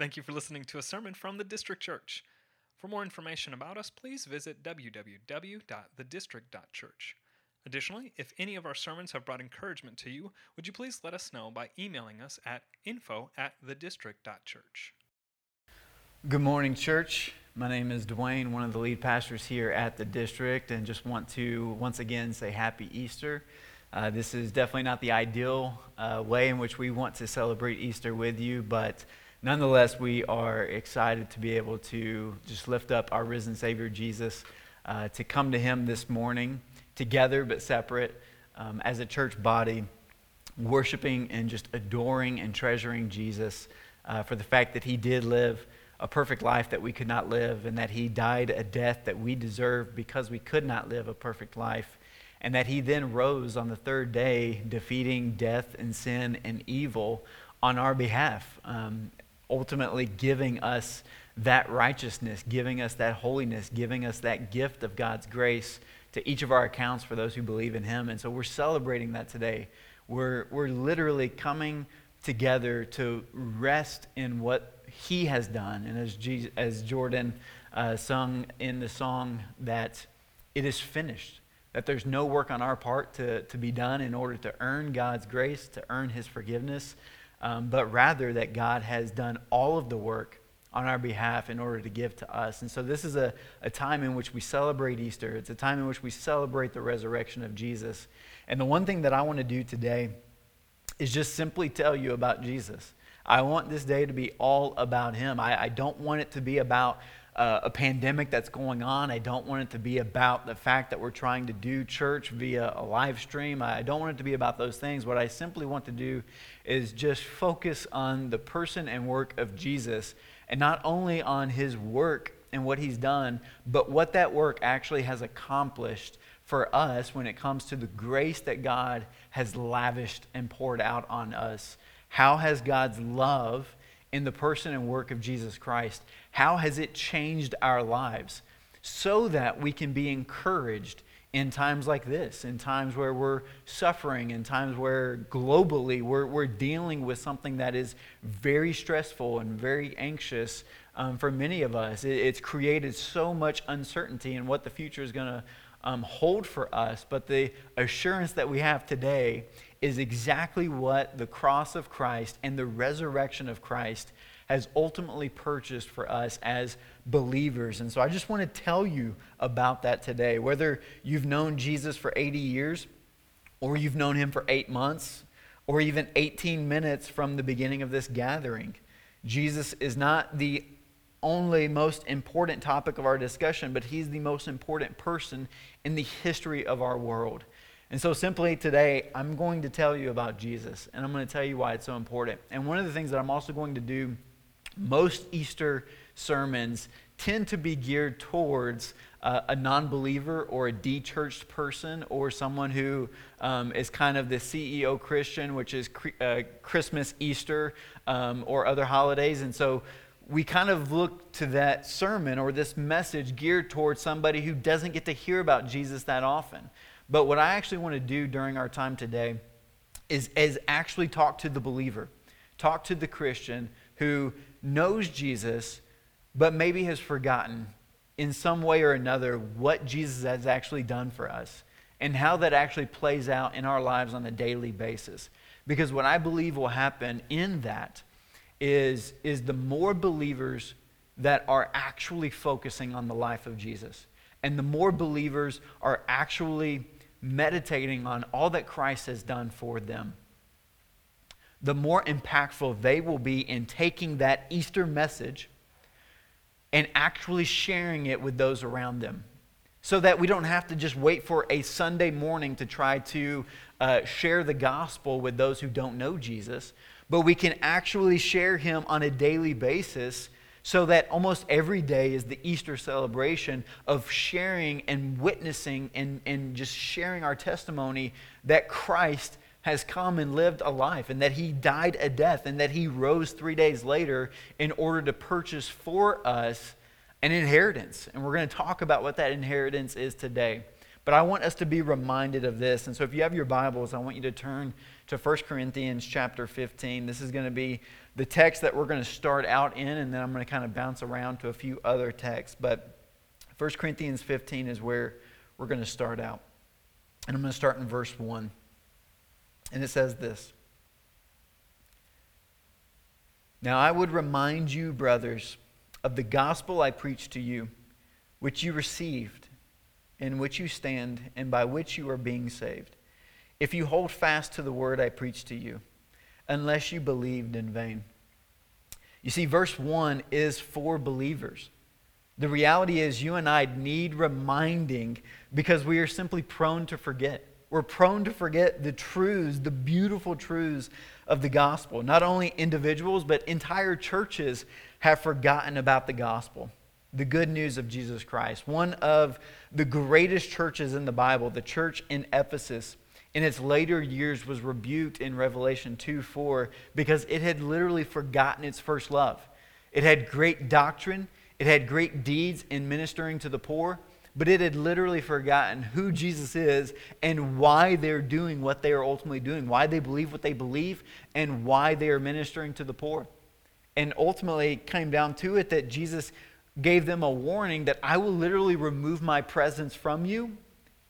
Thank you for listening to a sermon from the District Church. For more information about us, please visit www.thedistrict.church. Additionally, if any of our sermons have brought encouragement to you, would you please let us know by emailing us at info at thedistrict.church. Good morning, church. My name is Dwayne, one of the lead pastors here at the district, and just want to once again say Happy Easter. Uh, this is definitely not the ideal uh, way in which we want to celebrate Easter with you, but nonetheless, we are excited to be able to just lift up our risen Savior Jesus, uh, to come to Him this morning together but separate um, as a church body, worshiping and just adoring and treasuring Jesus uh, for the fact that He did live a perfect life that we could not live, and that He died a death that we deserve because we could not live a perfect life. And that he then rose on the third day, defeating death and sin and evil on our behalf. Um, ultimately giving us that righteousness, giving us that holiness, giving us that gift of God's grace to each of our accounts for those who believe in Him. And so we're celebrating that today. We're, we're literally coming together to rest in what He has done. And as, Jesus, as Jordan uh, sung in the song, that it is finished, that there's no work on our part to, to be done in order to earn God's grace, to earn His forgiveness um, but rather that God has done all of the work on our behalf in order to give to us. And so this is a, a time in which we celebrate Easter. It's a time in which we celebrate the resurrection of Jesus. And the one thing that I want to do today is just simply tell you about Jesus. I want this day to be all about him. I, I don't want it to be about uh, a pandemic that's going on. I don't want it to be about the fact that we're trying to do church via a live stream. I don't want it to be about those things. What I simply want to do is just focus on the person and work of Jesus, and not only on his work and what he's done, but what that work actually has accomplished for us when it comes to the grace that God has lavished and poured out on us. How has God's love in the person and work of Jesus Christ, how has it changed our lives so that we can be encouraged in times like this, in times where we're suffering, in times where globally we're, we're dealing with something that is very stressful and very anxious um, for many of us. It, it's created so much uncertainty in what the future is going to um, hold for us, but the assurance that we have today is exactly what the cross of Christ and the resurrection of Christ has ultimately purchased for us as believers. And so I just want to tell you about that today. Whether you've known Jesus for 80 years, or you've known him for eight months, or even 18 minutes from the beginning of this gathering, Jesus is not the only most important topic of our discussion, but he's the most important person in the history of our world. And so, simply today, I'm going to tell you about Jesus, and I'm going to tell you why it's so important. And one of the things that I'm also going to do, most Easter sermons tend to be geared towards uh, a non believer or a de churched person or someone who um, is kind of the CEO Christian, which is uh, Christmas, Easter, um, or other holidays. And so, we kind of look to that sermon or this message geared towards somebody who doesn't get to hear about Jesus that often. But what I actually want to do during our time today is, is actually talk to the believer, talk to the Christian who knows Jesus, but maybe has forgotten in some way or another what Jesus has actually done for us and how that actually plays out in our lives on a daily basis. Because what I believe will happen in that is, is the more believers that are actually focusing on the life of Jesus, and the more believers are actually meditating on all that Christ has done for them, the more impactful they will be in taking that Easter message and actually sharing it with those around them. So that we don't have to just wait for a Sunday morning to try to uh, share the gospel with those who don't know Jesus, but we can actually share him on a daily basis so that almost every day is the Easter celebration of sharing and witnessing and, and just sharing our testimony that Christ has come and lived a life and that he died a death and that he rose three days later in order to purchase for us an inheritance. And we're going to talk about what that inheritance is today. But I want us to be reminded of this. And so if you have your Bibles, I want you to turn to 1 Corinthians chapter 15. This is going to be the text that we're going to start out in, and then I'm going to kind of bounce around to a few other texts. But 1 Corinthians 15 is where we're going to start out. And I'm going to start in verse 1. And it says this Now I would remind you, brothers, of the gospel I preached to you, which you received, in which you stand, and by which you are being saved, if you hold fast to the word I preached to you, unless you believed in vain. You see, verse 1 is for believers. The reality is, you and I need reminding because we are simply prone to forget. We're prone to forget the truths, the beautiful truths of the gospel. Not only individuals, but entire churches have forgotten about the gospel, the good news of Jesus Christ. One of the greatest churches in the Bible, the church in Ephesus, in its later years was rebuked in Revelation 2 4 because it had literally forgotten its first love. It had great doctrine, it had great deeds in ministering to the poor, but it had literally forgotten who Jesus is and why they're doing what they are ultimately doing, why they believe what they believe, and why they are ministering to the poor. And ultimately, it came down to it that Jesus gave them a warning that I will literally remove my presence from you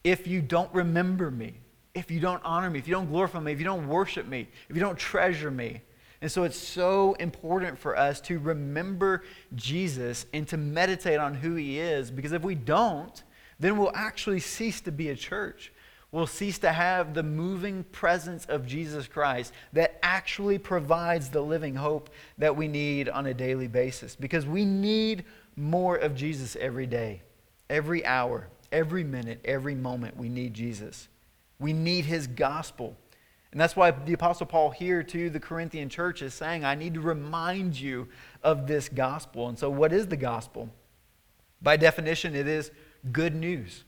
if you don't remember me, if you don't honor me, if you don't glorify me, if you don't worship me, if you don't treasure me. And so it's so important for us to remember Jesus and to meditate on who he is because if we don't, then we'll actually cease to be a church. We'll cease to have the moving presence of Jesus Christ that actually provides the living hope that we need on a daily basis because we need more of Jesus every day, every hour, every minute, every moment. We need Jesus. We need his gospel. And that's why the Apostle Paul here to the Corinthian church is saying, I need to remind you of this gospel. And so, what is the gospel? By definition, it is good news.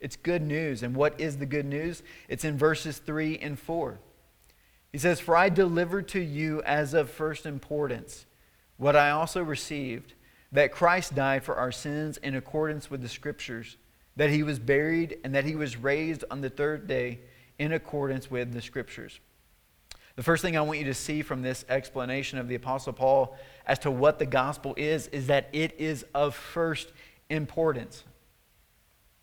It's good news. And what is the good news? It's in verses 3 and 4. He says, For I delivered to you as of first importance what I also received that Christ died for our sins in accordance with the Scriptures, that he was buried, and that he was raised on the third day in accordance with the scriptures. The first thing I want you to see from this explanation of the Apostle Paul as to what the gospel is, is that it is of first importance.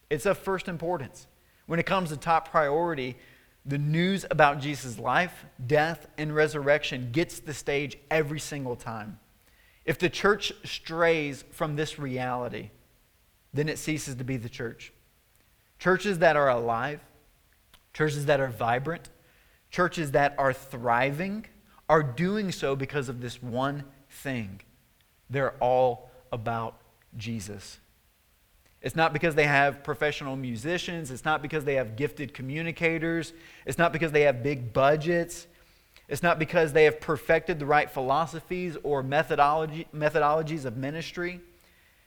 It's of first importance. When it comes to top priority, the news about Jesus' life, death, and resurrection gets the stage every single time. If the church strays from this reality, then it ceases to be the church. Churches that are alive, Churches that are vibrant, churches that are thriving, are doing so because of this one thing. They're all about Jesus. It's not because they have professional musicians. It's not because they have gifted communicators. It's not because they have big budgets. It's not because they have perfected the right philosophies or methodology, methodologies of ministry.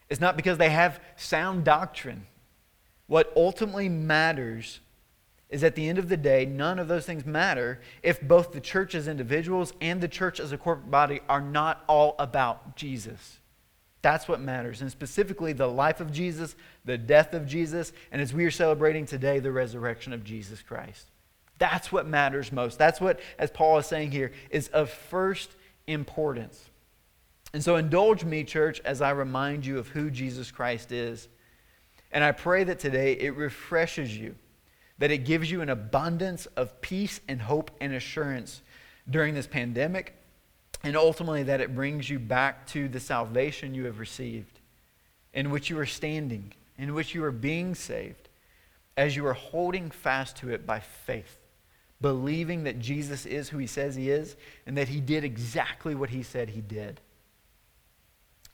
It's not because they have sound doctrine. What ultimately matters is at the end of the day, none of those things matter if both the church as individuals and the church as a corporate body are not all about Jesus. That's what matters. And specifically, the life of Jesus, the death of Jesus, and as we are celebrating today, the resurrection of Jesus Christ. That's what matters most. That's what, as Paul is saying here, is of first importance. And so, indulge me, church, as I remind you of who Jesus Christ is. And I pray that today it refreshes you that it gives you an abundance of peace and hope and assurance during this pandemic, and ultimately that it brings you back to the salvation you have received, in which you are standing, in which you are being saved, as you are holding fast to it by faith, believing that Jesus is who he says he is, and that he did exactly what he said he did.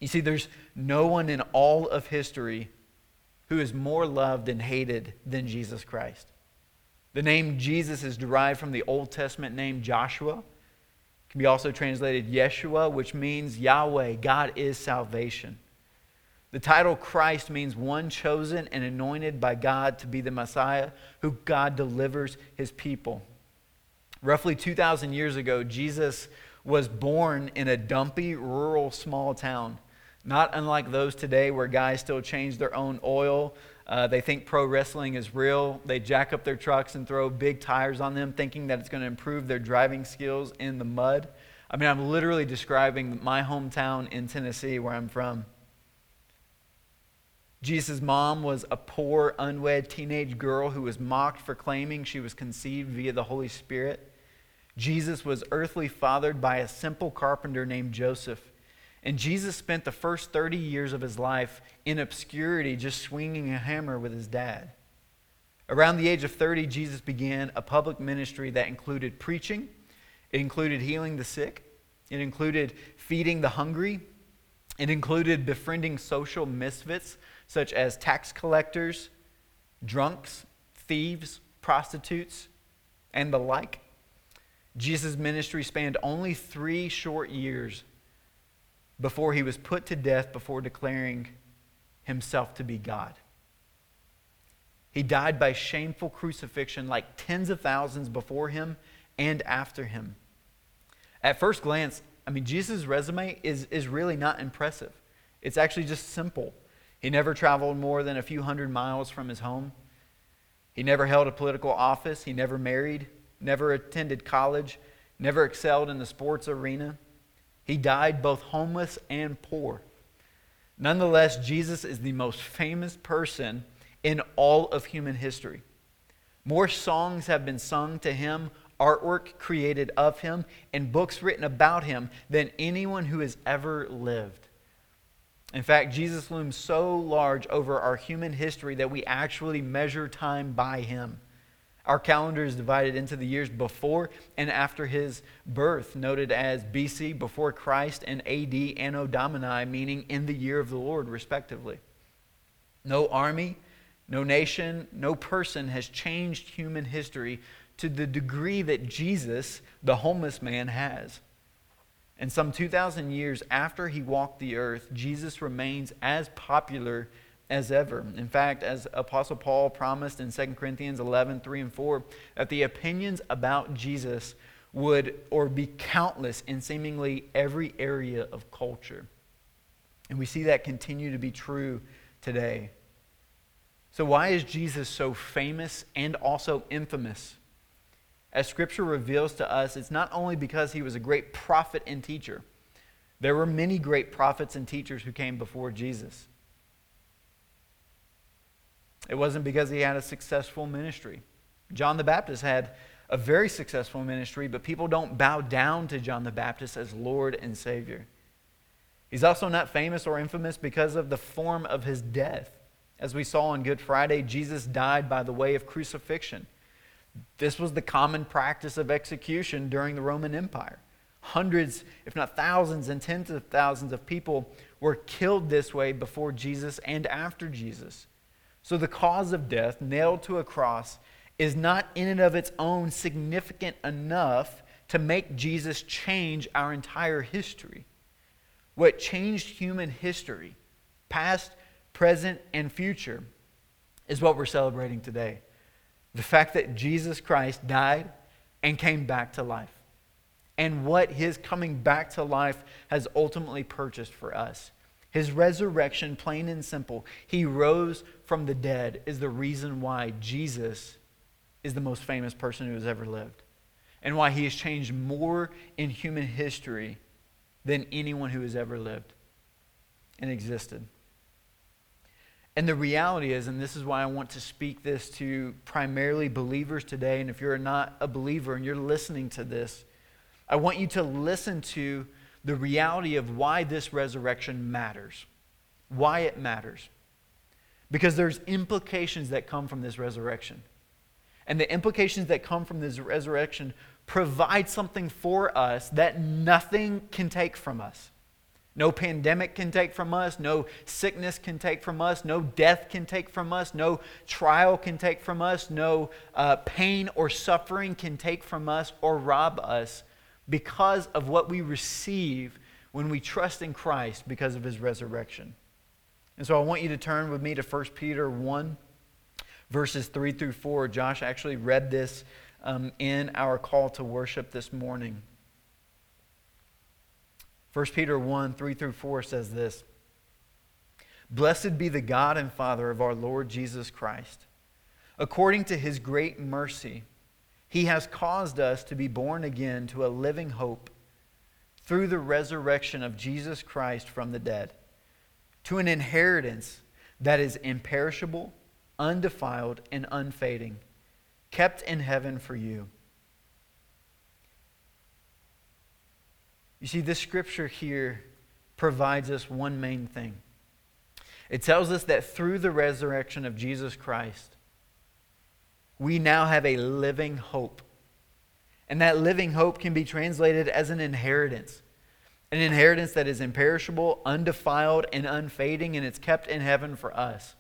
You see, there's no one in all of history who is more loved and hated than Jesus Christ. The name Jesus is derived from the Old Testament name Joshua. It can be also translated Yeshua, which means Yahweh, God is salvation. The title Christ means one chosen and anointed by God to be the Messiah who God delivers his people. Roughly 2,000 years ago, Jesus was born in a dumpy, rural, small town not unlike those today where guys still change their own oil. Uh, they think pro wrestling is real. They jack up their trucks and throw big tires on them, thinking that it's going to improve their driving skills in the mud. I mean, I'm literally describing my hometown in Tennessee where I'm from. Jesus' mom was a poor, unwed teenage girl who was mocked for claiming she was conceived via the Holy Spirit. Jesus was earthly fathered by a simple carpenter named Joseph. And Jesus spent the first 30 years of his life in obscurity, just swinging a hammer with his dad. Around the age of 30, Jesus began a public ministry that included preaching, it included healing the sick, it included feeding the hungry, it included befriending social misfits such as tax collectors, drunks, thieves, prostitutes, and the like. Jesus' ministry spanned only three short years before he was put to death before declaring himself to be God. He died by shameful crucifixion like tens of thousands before him and after him. At first glance, I mean, Jesus' resume is, is really not impressive. It's actually just simple. He never traveled more than a few hundred miles from his home. He never held a political office. He never married, never attended college, never excelled in the sports arena. He died both homeless and poor. Nonetheless, Jesus is the most famous person in all of human history. More songs have been sung to him, artwork created of him, and books written about him than anyone who has ever lived. In fact, Jesus looms so large over our human history that we actually measure time by him. Our calendar is divided into the years before and after his birth, noted as BC, before Christ, and AD, Anno Domini, meaning in the year of the Lord, respectively. No army, no nation, no person has changed human history to the degree that Jesus, the homeless man, has. And some 2,000 years after he walked the earth, Jesus remains as popular as ever. In fact, as Apostle Paul promised in 2 Corinthians 11, 3 and 4, that the opinions about Jesus would or be countless in seemingly every area of culture. And we see that continue to be true today. So, why is Jesus so famous and also infamous? As Scripture reveals to us, it's not only because he was a great prophet and teacher, there were many great prophets and teachers who came before Jesus. It wasn't because he had a successful ministry. John the Baptist had a very successful ministry, but people don't bow down to John the Baptist as Lord and Savior. He's also not famous or infamous because of the form of his death. As we saw on Good Friday, Jesus died by the way of crucifixion. This was the common practice of execution during the Roman Empire. Hundreds, if not thousands and tens of thousands of people were killed this way before Jesus and after Jesus. So the cause of death, nailed to a cross, is not in and of its own significant enough to make Jesus change our entire history. What changed human history, past, present, and future, is what we're celebrating today. The fact that Jesus Christ died and came back to life. And what his coming back to life has ultimately purchased for us. His resurrection, plain and simple, he rose from the dead, is the reason why Jesus is the most famous person who has ever lived. And why he has changed more in human history than anyone who has ever lived and existed. And the reality is, and this is why I want to speak this to primarily believers today, and if you're not a believer and you're listening to this, I want you to listen to the reality of why this resurrection matters, why it matters. Because there's implications that come from this resurrection. And the implications that come from this resurrection provide something for us that nothing can take from us. No pandemic can take from us. No sickness can take from us. No death can take from us. No trial can take from us. No uh, pain or suffering can take from us or rob us because of what we receive when we trust in Christ because of his resurrection. And so I want you to turn with me to 1 Peter 1, verses 3 through 4. Josh actually read this um, in our call to worship this morning. 1 Peter 1, 3 through 4 says this Blessed be the God and Father of our Lord Jesus Christ. According to his great mercy, he has caused us to be born again to a living hope through the resurrection of Jesus Christ from the dead, to an inheritance that is imperishable, undefiled, and unfading, kept in heaven for you. You see, this scripture here provides us one main thing. It tells us that through the resurrection of Jesus Christ, we now have a living hope. And that living hope can be translated as an inheritance. An inheritance that is imperishable, undefiled, and unfading, and it's kept in heaven for us.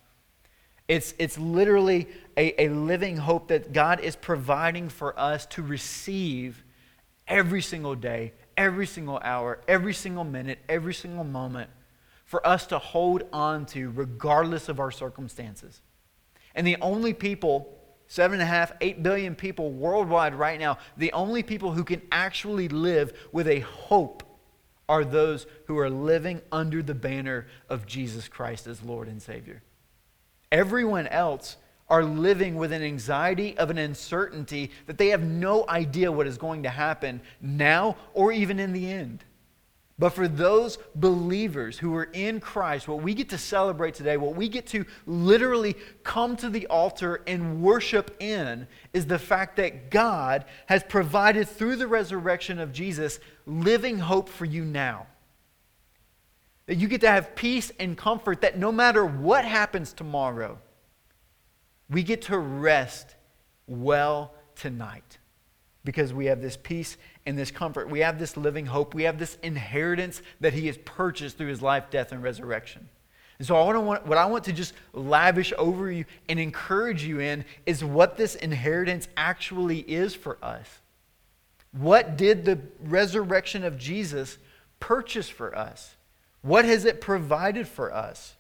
It's, it's literally a, a living hope that God is providing for us to receive every single day, every single hour, every single minute, every single moment for us to hold on to regardless of our circumstances. And the only people, seven and a half, eight billion people worldwide right now, the only people who can actually live with a hope are those who are living under the banner of Jesus Christ as Lord and Savior. Everyone else are living with an anxiety of an uncertainty that they have no idea what is going to happen now or even in the end. But for those believers who are in Christ, what we get to celebrate today, what we get to literally come to the altar and worship in, is the fact that God has provided through the resurrection of Jesus living hope for you now. That you get to have peace and comfort that no matter what happens tomorrow, we get to rest well tonight because we have this peace and this comfort. We have this living hope. We have this inheritance that He has purchased through His life, death, and resurrection. And so, I want, what I want to just lavish over you and encourage you in is what this inheritance actually is for us. What did the resurrection of Jesus purchase for us? What has it provided for us?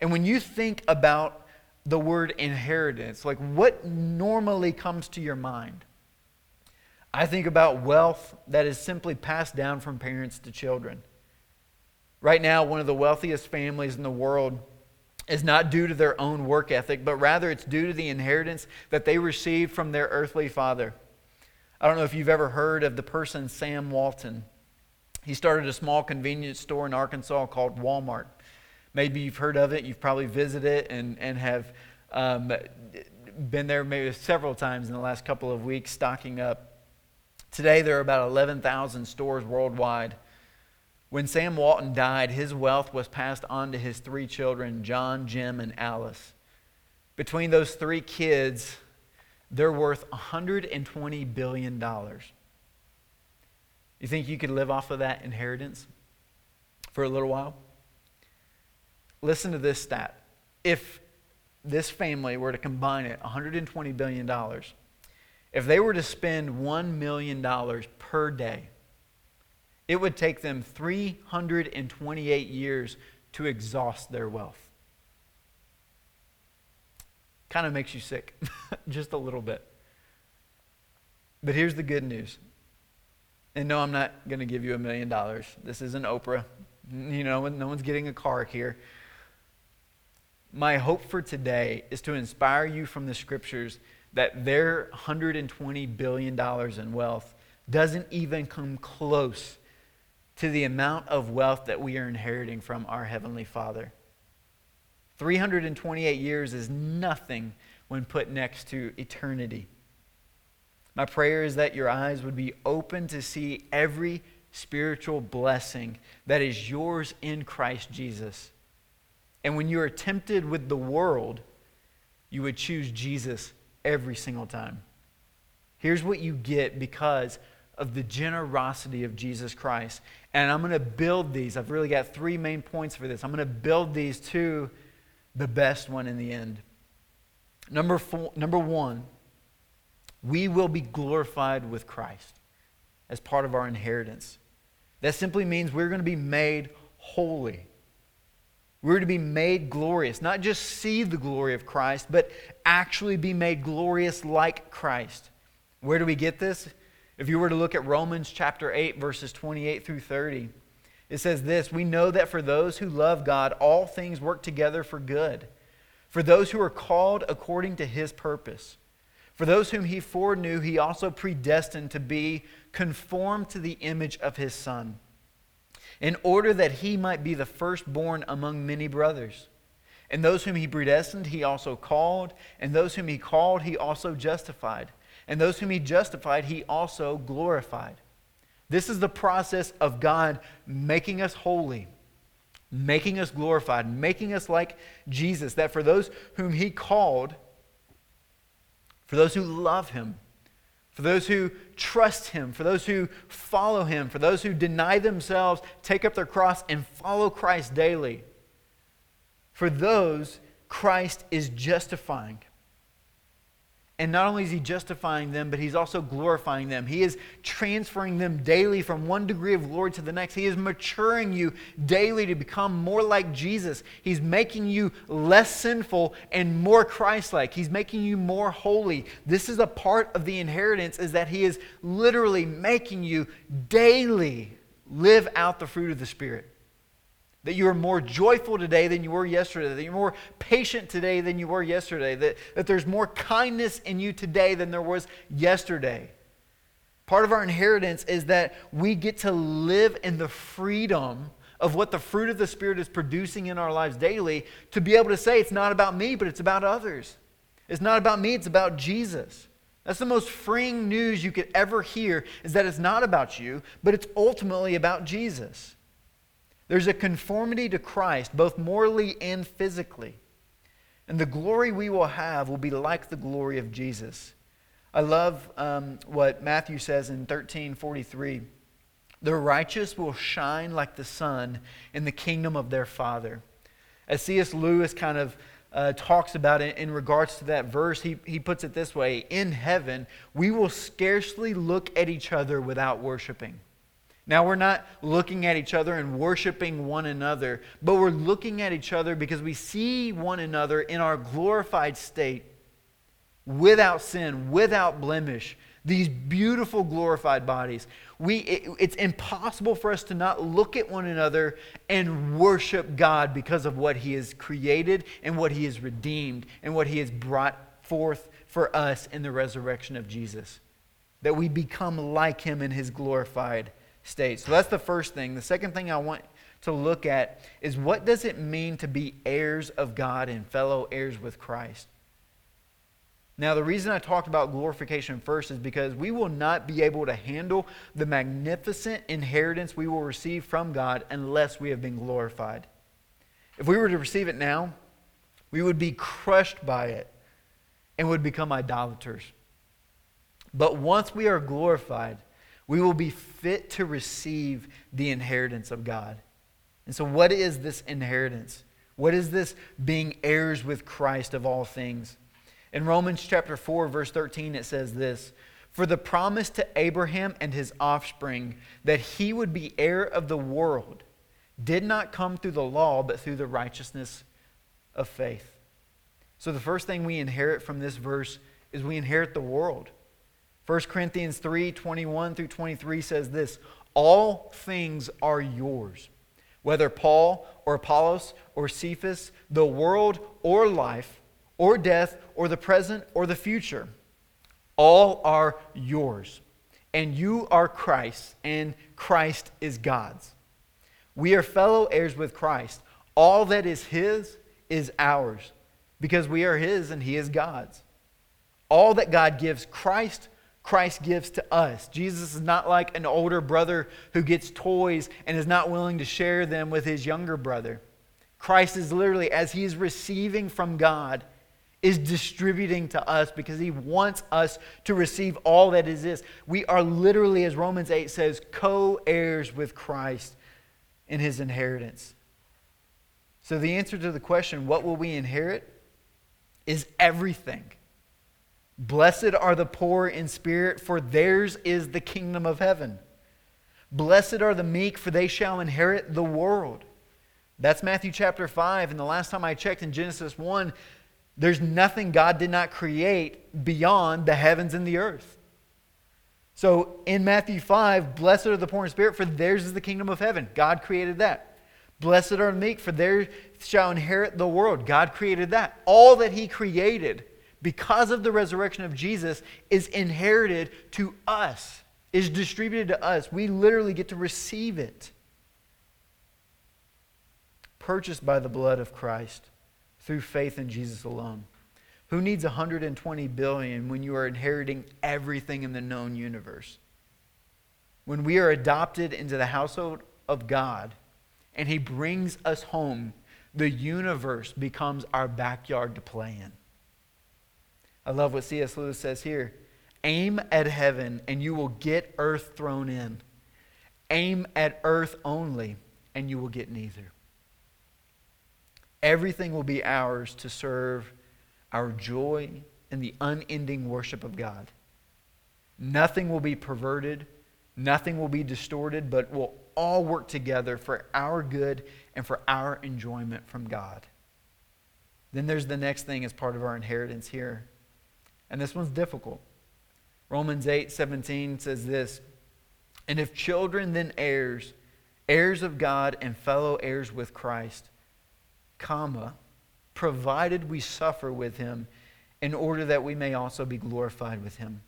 And when you think about the word inheritance, like what normally comes to your mind? I think about wealth that is simply passed down from parents to children. Right now, one of the wealthiest families in the world is not due to their own work ethic, but rather it's due to the inheritance that they received from their earthly father. I don't know if you've ever heard of the person Sam Walton. He started a small convenience store in Arkansas called Walmart. Maybe you've heard of it, you've probably visited it and, and have um, been there maybe several times in the last couple of weeks stocking up. Today, there are about 11,000 stores worldwide. When Sam Walton died, his wealth was passed on to his three children, John, Jim, and Alice. Between those three kids, they're worth $120 billion. You think you could live off of that inheritance for a little while? Listen to this stat. If this family were to combine it, $120 billion, if they were to spend $1 million per day, it would take them 328 years to exhaust their wealth kind of makes you sick, just a little bit. But here's the good news. And no, I'm not going to give you a million dollars. This isn't Oprah. You know, no one's getting a car here. My hope for today is to inspire you from the scriptures that their $120 billion in wealth doesn't even come close to the amount of wealth that we are inheriting from our Heavenly Father. 328 years is nothing when put next to eternity. My prayer is that your eyes would be open to see every spiritual blessing that is yours in Christ Jesus. And when you are tempted with the world, you would choose Jesus every single time. Here's what you get because of the generosity of Jesus Christ. And I'm going to build these. I've really got three main points for this. I'm going to build these to the best one in the end. Number, four, number one, we will be glorified with Christ as part of our inheritance. That simply means we're going to be made holy. We're to be made glorious, not just see the glory of Christ, but actually be made glorious like Christ. Where do we get this? If you were to look at Romans chapter 8, verses 28 through 30, It says this We know that for those who love God, all things work together for good, for those who are called according to his purpose. For those whom he foreknew, he also predestined to be conformed to the image of his Son, in order that he might be the firstborn among many brothers. And those whom he predestined, he also called. And those whom he called, he also justified. And those whom he justified, he also glorified. This is the process of God making us holy, making us glorified, making us like Jesus. That for those whom he called, for those who love him, for those who trust him, for those who follow him, for those who deny themselves, take up their cross, and follow Christ daily for those, Christ is justifying. And not only is he justifying them, but he's also glorifying them. He is transferring them daily from one degree of glory to the next. He is maturing you daily to become more like Jesus. He's making you less sinful and more Christ-like. He's making you more holy. This is a part of the inheritance is that he is literally making you daily live out the fruit of the Spirit. That you are more joyful today than you were yesterday. That you're more patient today than you were yesterday. That, that there's more kindness in you today than there was yesterday. Part of our inheritance is that we get to live in the freedom of what the fruit of the Spirit is producing in our lives daily to be able to say it's not about me, but it's about others. It's not about me, it's about Jesus. That's the most freeing news you could ever hear is that it's not about you, but it's ultimately about Jesus. There's a conformity to Christ, both morally and physically. And the glory we will have will be like the glory of Jesus. I love um, what Matthew says in 1343. The righteous will shine like the sun in the kingdom of their Father. As C.S. Lewis kind of uh, talks about it in regards to that verse, he, he puts it this way In heaven, we will scarcely look at each other without worshiping. Now, we're not looking at each other and worshiping one another, but we're looking at each other because we see one another in our glorified state, without sin, without blemish, these beautiful glorified bodies. We, it, it's impossible for us to not look at one another and worship God because of what He has created and what He has redeemed and what He has brought forth for us in the resurrection of Jesus. That we become like Him in His glorified state. So that's the first thing. The second thing I want to look at is what does it mean to be heirs of God and fellow heirs with Christ? Now, the reason I talked about glorification first is because we will not be able to handle the magnificent inheritance we will receive from God unless we have been glorified. If we were to receive it now, we would be crushed by it and would become idolaters. But once we are glorified, we will be fit to receive the inheritance of God. And so, what is this inheritance? What is this being heirs with Christ of all things? In Romans chapter 4, verse 13, it says this For the promise to Abraham and his offspring that he would be heir of the world did not come through the law, but through the righteousness of faith. So, the first thing we inherit from this verse is we inherit the world. 1 Corinthians 3 21 through 23 says this All things are yours, whether Paul or Apollos or Cephas, the world or life, or death, or the present or the future. All are yours. And you are Christ, and Christ is God's. We are fellow heirs with Christ. All that is His is ours, because we are His and He is God's. All that God gives Christ Christ gives to us. Jesus is not like an older brother who gets toys and is not willing to share them with his younger brother. Christ is literally, as he is receiving from God, is distributing to us because he wants us to receive all that is this. We are literally, as Romans 8 says, co heirs with Christ in his inheritance. So the answer to the question, what will we inherit, is everything. Blessed are the poor in spirit, for theirs is the kingdom of heaven. Blessed are the meek, for they shall inherit the world. That's Matthew chapter 5. And the last time I checked in Genesis 1, there's nothing God did not create beyond the heavens and the earth. So in Matthew 5, blessed are the poor in spirit, for theirs is the kingdom of heaven. God created that. Blessed are the meek, for they shall inherit the world. God created that. All that He created, because of the resurrection of Jesus, is inherited to us, is distributed to us. We literally get to receive it. Purchased by the blood of Christ through faith in Jesus alone. Who needs 120 billion when you are inheriting everything in the known universe? When we are adopted into the household of God and He brings us home, the universe becomes our backyard to play in. I love what C.S. Lewis says here aim at heaven and you will get earth thrown in. Aim at earth only and you will get neither. Everything will be ours to serve our joy in the unending worship of God. Nothing will be perverted, nothing will be distorted, but will all work together for our good and for our enjoyment from God. Then there's the next thing as part of our inheritance here. And this one's difficult. Romans 8 17 says this And if children, then heirs, heirs of God and fellow heirs with Christ, comma, provided we suffer with him in order that we may also be glorified with him.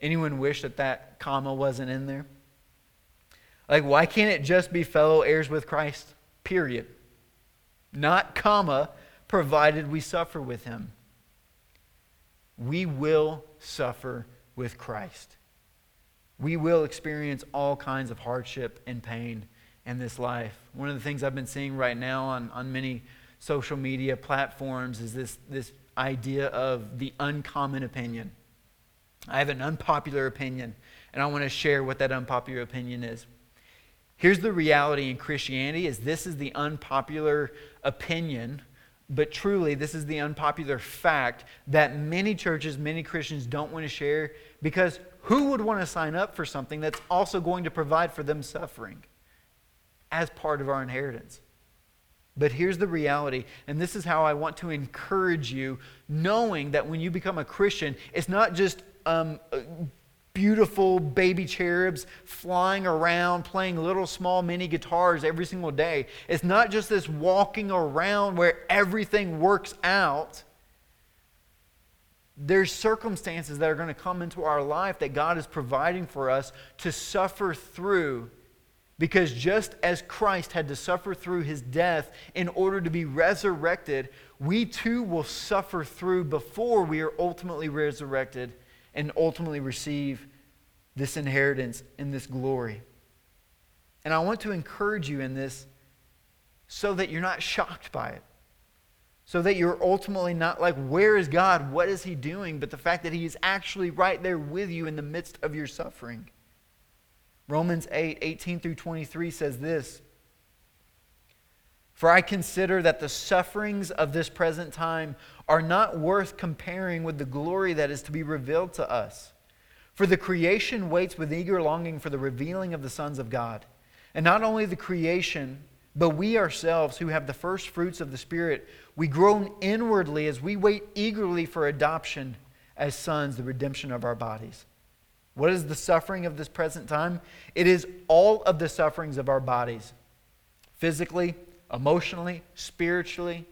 Anyone wish that that comma wasn't in there? Like, why can't it just be fellow heirs with Christ? Period. Not comma, provided we suffer with him. We will suffer with Christ. We will experience all kinds of hardship and pain in this life. One of the things I've been seeing right now on, on many social media platforms is this, this idea of the uncommon opinion. I have an unpopular opinion, and I want to share what that unpopular opinion is. Here's the reality in Christianity is this is the unpopular opinion, but truly this is the unpopular fact that many churches, many Christians don't want to share because who would want to sign up for something that's also going to provide for them suffering as part of our inheritance? But here's the reality, and this is how I want to encourage you, knowing that when you become a Christian, it's not just um, beautiful baby cherubs flying around playing little small mini guitars every single day. It's not just this walking around where everything works out. There's circumstances that are going to come into our life that God is providing for us to suffer through because just as Christ had to suffer through his death in order to be resurrected, we too will suffer through before we are ultimately resurrected and ultimately receive this inheritance and this glory. And I want to encourage you in this so that you're not shocked by it. So that you're ultimately not like, where is God? What is He doing? But the fact that He is actually right there with you in the midst of your suffering. Romans 8 18 through 23 says this For I consider that the sufferings of this present time are not worth comparing with the glory that is to be revealed to us. For the creation waits with eager longing for the revealing of the sons of God. And not only the creation, but we ourselves who have the first fruits of the Spirit, we groan inwardly as we wait eagerly for adoption as sons, the redemption of our bodies. What is the suffering of this present time? It is all of the sufferings of our bodies physically, emotionally, spiritually,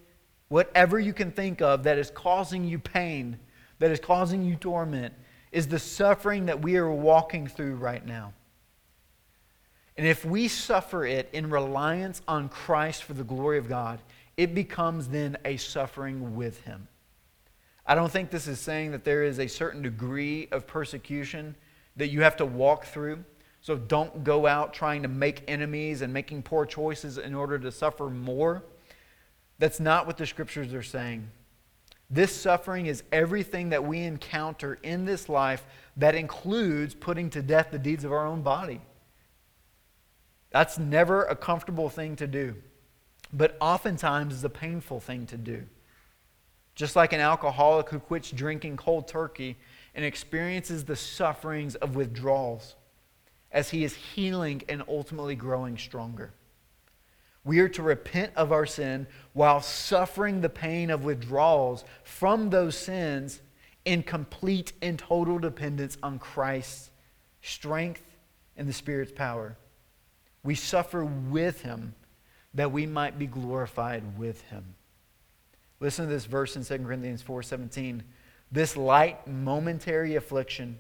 whatever you can think of that is causing you pain, that is causing you torment, is the suffering that we are walking through right now. And if we suffer it in reliance on Christ for the glory of God, it becomes then a suffering with Him. I don't think this is saying that there is a certain degree of persecution that you have to walk through. So don't go out trying to make enemies and making poor choices in order to suffer more. That's not what the scriptures are saying. This suffering is everything that we encounter in this life that includes putting to death the deeds of our own body. That's never a comfortable thing to do, but oftentimes is a painful thing to do. Just like an alcoholic who quits drinking cold turkey and experiences the sufferings of withdrawals as he is healing and ultimately growing stronger. We are to repent of our sin while suffering the pain of withdrawals from those sins in complete and total dependence on Christ's strength and the Spirit's power. We suffer with him that we might be glorified with him. Listen to this verse in 2 Corinthians 4:17. This light momentary affliction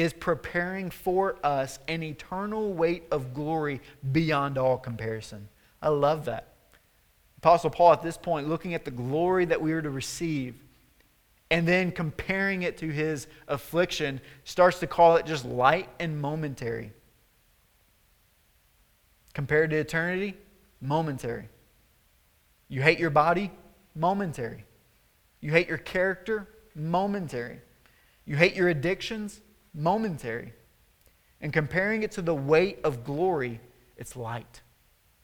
is preparing for us an eternal weight of glory beyond all comparison. I love that. Apostle Paul, at this point, looking at the glory that we are to receive and then comparing it to his affliction, starts to call it just light and momentary. Compared to eternity, momentary. You hate your body, momentary. You hate your character, momentary. You hate your addictions, momentary. And comparing it to the weight of glory, it's light.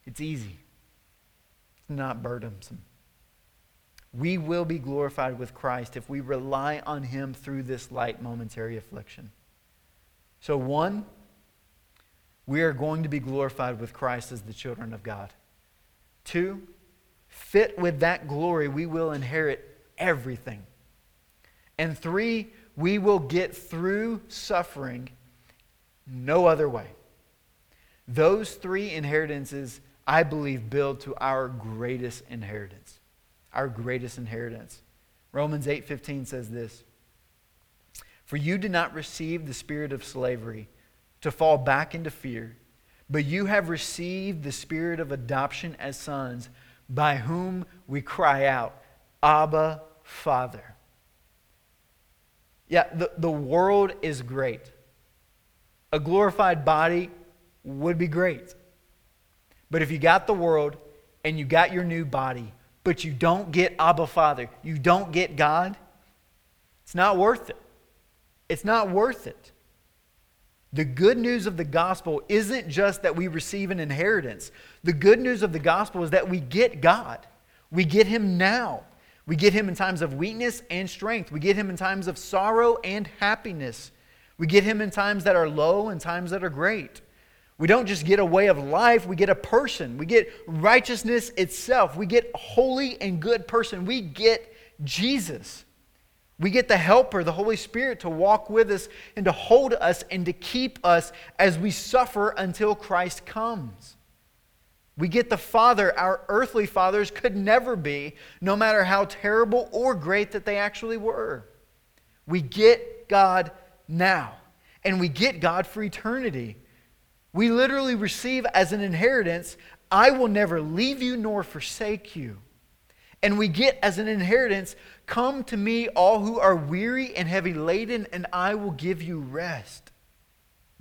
It's easy. It's not burdensome. We will be glorified with Christ if we rely on Him through this light momentary affliction. So, one, we are going to be glorified with Christ as the children of God. Two, fit with that glory, we will inherit everything. And three, we will get through suffering no other way. Those three inheritances, I believe, build to our greatest inheritance. Our greatest inheritance. Romans 8:15 says this: For you did not receive the spirit of slavery to fall back into fear, but you have received the spirit of adoption as sons, by whom we cry out, Abba, Father. Yeah, the, the world is great. A glorified body would be great. But if you got the world and you got your new body, but you don't get Abba Father, you don't get God, it's not worth it. It's not worth it. The good news of the gospel isn't just that we receive an inheritance. The good news of the gospel is that we get God. We get Him now. We get him in times of weakness and strength. We get him in times of sorrow and happiness. We get him in times that are low and times that are great. We don't just get a way of life, we get a person. We get righteousness itself. We get holy and good person. We get Jesus. We get the helper, the Holy Spirit, to walk with us and to hold us and to keep us as we suffer until Christ comes. We get the Father our earthly fathers could never be, no matter how terrible or great that they actually were. We get God now, and we get God for eternity. We literally receive as an inheritance, I will never leave you nor forsake you. And we get as an inheritance, Come to me, all who are weary and heavy laden, and I will give you rest.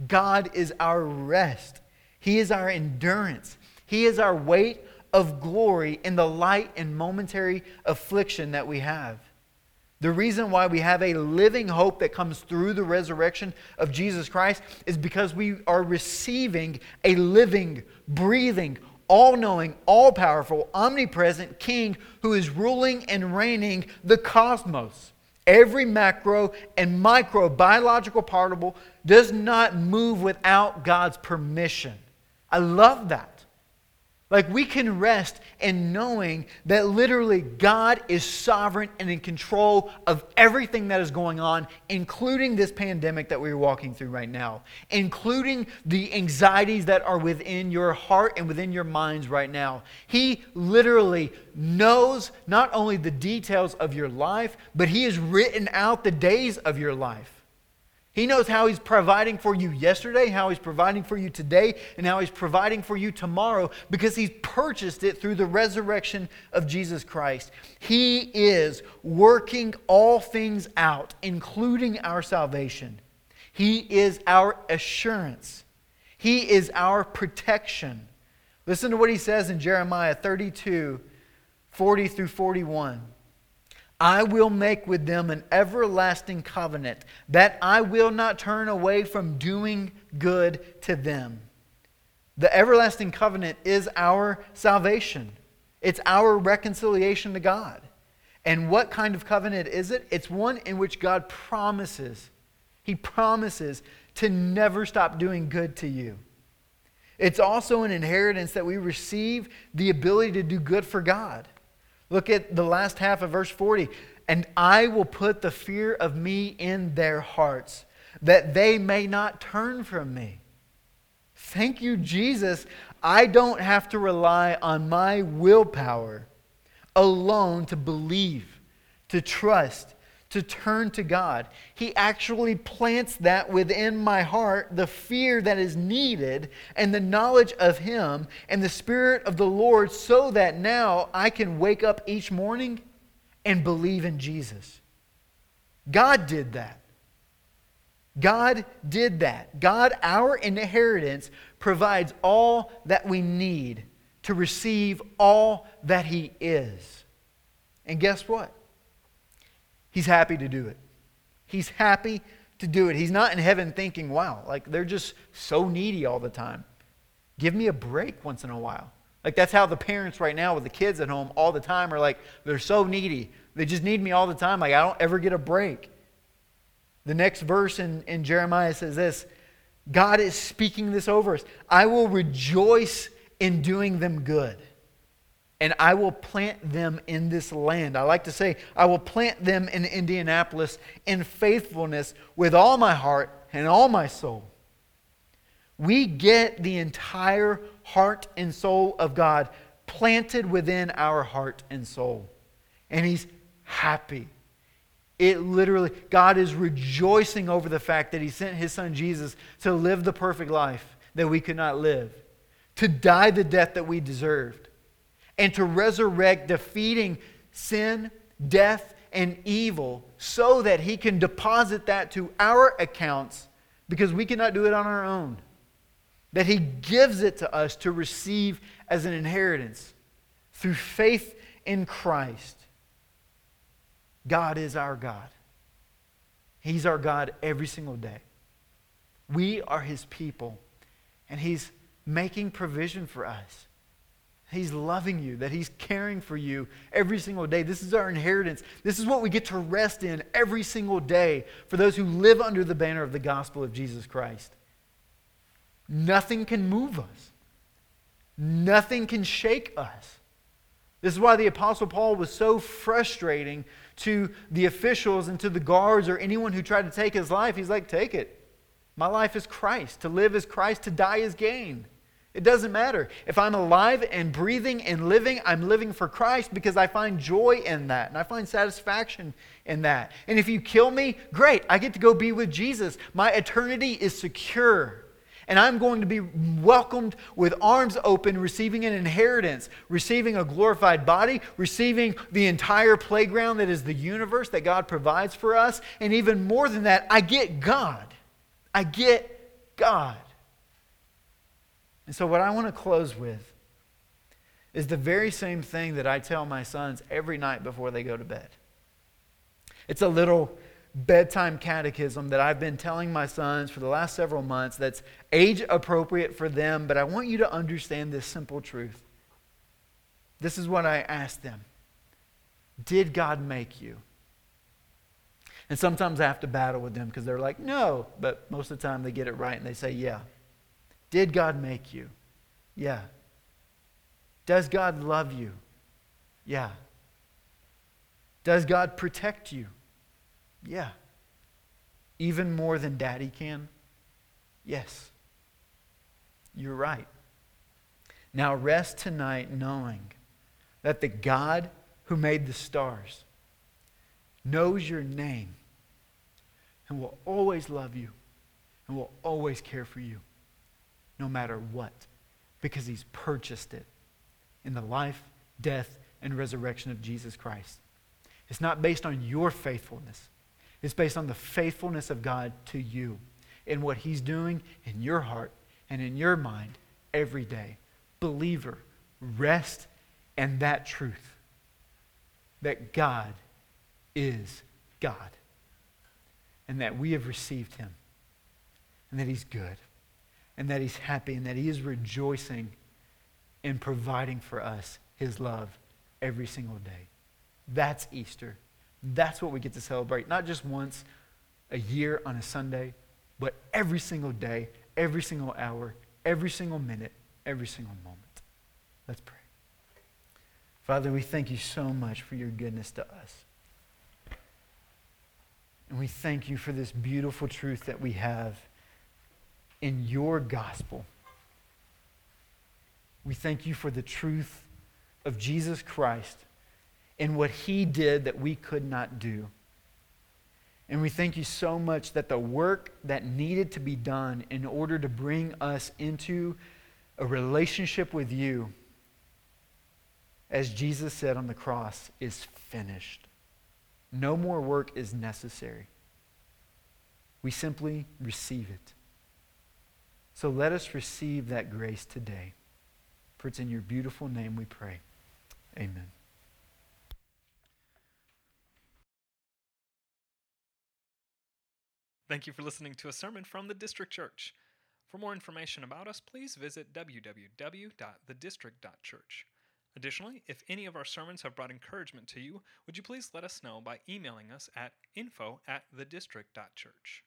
God is our rest, He is our endurance. He is our weight of glory in the light and momentary affliction that we have. The reason why we have a living hope that comes through the resurrection of Jesus Christ is because we are receiving a living, breathing, all knowing, all powerful, omnipresent King who is ruling and reigning the cosmos. Every macro and micro biological particle does not move without God's permission. I love that. Like we can rest in knowing that literally God is sovereign and in control of everything that is going on, including this pandemic that we're walking through right now, including the anxieties that are within your heart and within your minds right now. He literally knows not only the details of your life, but He has written out the days of your life. He knows how He's providing for you yesterday, how He's providing for you today, and how He's providing for you tomorrow because He's purchased it through the resurrection of Jesus Christ. He is working all things out, including our salvation. He is our assurance, He is our protection. Listen to what He says in Jeremiah 32 40 through 41. I will make with them an everlasting covenant that I will not turn away from doing good to them. The everlasting covenant is our salvation, it's our reconciliation to God. And what kind of covenant is it? It's one in which God promises, He promises to never stop doing good to you. It's also an inheritance that we receive the ability to do good for God. Look at the last half of verse 40. and I will put the fear of me in their hearts, that they may not turn from me. Thank you, Jesus. I don't have to rely on my willpower alone to believe, to trust, to turn to God. He actually plants that within my heart, the fear that is needed, and the knowledge of Him and the Spirit of the Lord, so that now I can wake up each morning and believe in Jesus. God did that. God did that. God, our inheritance, provides all that we need to receive all that He is. And guess what? He's happy to do it. He's happy to do it. He's not in heaven thinking, wow, like they're just so needy all the time. Give me a break once in a while. Like that's how the parents right now with the kids at home all the time are like, they're so needy. They just need me all the time. Like I don't ever get a break. The next verse in, in Jeremiah says this God is speaking this over us. I will rejoice in doing them good, and I will plant them in this land. I like to say, I will plant them in Indianapolis in faithfulness with all my heart and all my soul. We get the entire heart and soul of God planted within our heart and soul. And He's happy it literally, God is rejoicing over the fact that He sent His Son Jesus to live the perfect life that we could not live, to die the death that we deserved, and to resurrect, defeating sin, death, and evil so that He can deposit that to our accounts because we cannot do it on our own. That He gives it to us to receive as an inheritance through faith in Christ. God is our God. He's our God every single day. We are His people, and He's making provision for us. He's loving you, that He's caring for you every single day. This is our inheritance. This is what we get to rest in every single day for those who live under the banner of the gospel of Jesus Christ. Nothing can move us, nothing can shake us. This is why the Apostle Paul was so frustrating to the officials and to the guards or anyone who tried to take his life. He's like, Take it. My life is Christ. To live is Christ, to die is gain. It doesn't matter. If I'm alive and breathing and living, I'm living for Christ because I find joy in that and I find satisfaction in that. And if you kill me, great. I get to go be with Jesus. My eternity is secure and I'm going to be welcomed with arms open, receiving an inheritance, receiving a glorified body, receiving the entire playground that is the universe that God provides for us. And even more than that, I get God. I get God. And so, what I want to close with is the very same thing that I tell my sons every night before they go to bed. It's a little bedtime catechism that I've been telling my sons for the last several months that's age appropriate for them, but I want you to understand this simple truth. This is what I ask them Did God make you? And sometimes I have to battle with them because they're like, no, but most of the time they get it right and they say, yeah. Did God make you? Yeah. Does God love you? Yeah. Does God protect you? Yeah. Even more than daddy can? Yes. You're right. Now rest tonight knowing that the God who made the stars knows your name and will always love you and will always care for you no matter what because he's purchased it in the life, death, and resurrection of Jesus Christ. It's not based on your faithfulness. It's based on the faithfulness of God to you in what He's doing in your heart and in your mind every day. Believer, rest in that truth that God is God and that we have received Him and that He's good and that He's happy and that He is rejoicing in providing for us His love every single day. That's Easter. That's what we get to celebrate, not just once a year on a Sunday, but every single day, every single hour, every single minute, every single moment. Let's pray. Father, we thank you so much for your goodness to us. And we thank you for this beautiful truth that we have in your gospel. We thank you for the truth of Jesus Christ and what he did that we could not do. And we thank you so much that the work that needed to be done in order to bring us into a relationship with you, as Jesus said on the cross, is finished. No more work is necessary. We simply receive it. So let us receive that grace today. For it's in your beautiful name we pray. Amen. Thank you for listening to a sermon from the District Church. For more information about us, please visit www.thedistrict.church. Additionally, if any of our sermons have brought encouragement to you, would you please let us know by emailing us at info at thedistrict.church.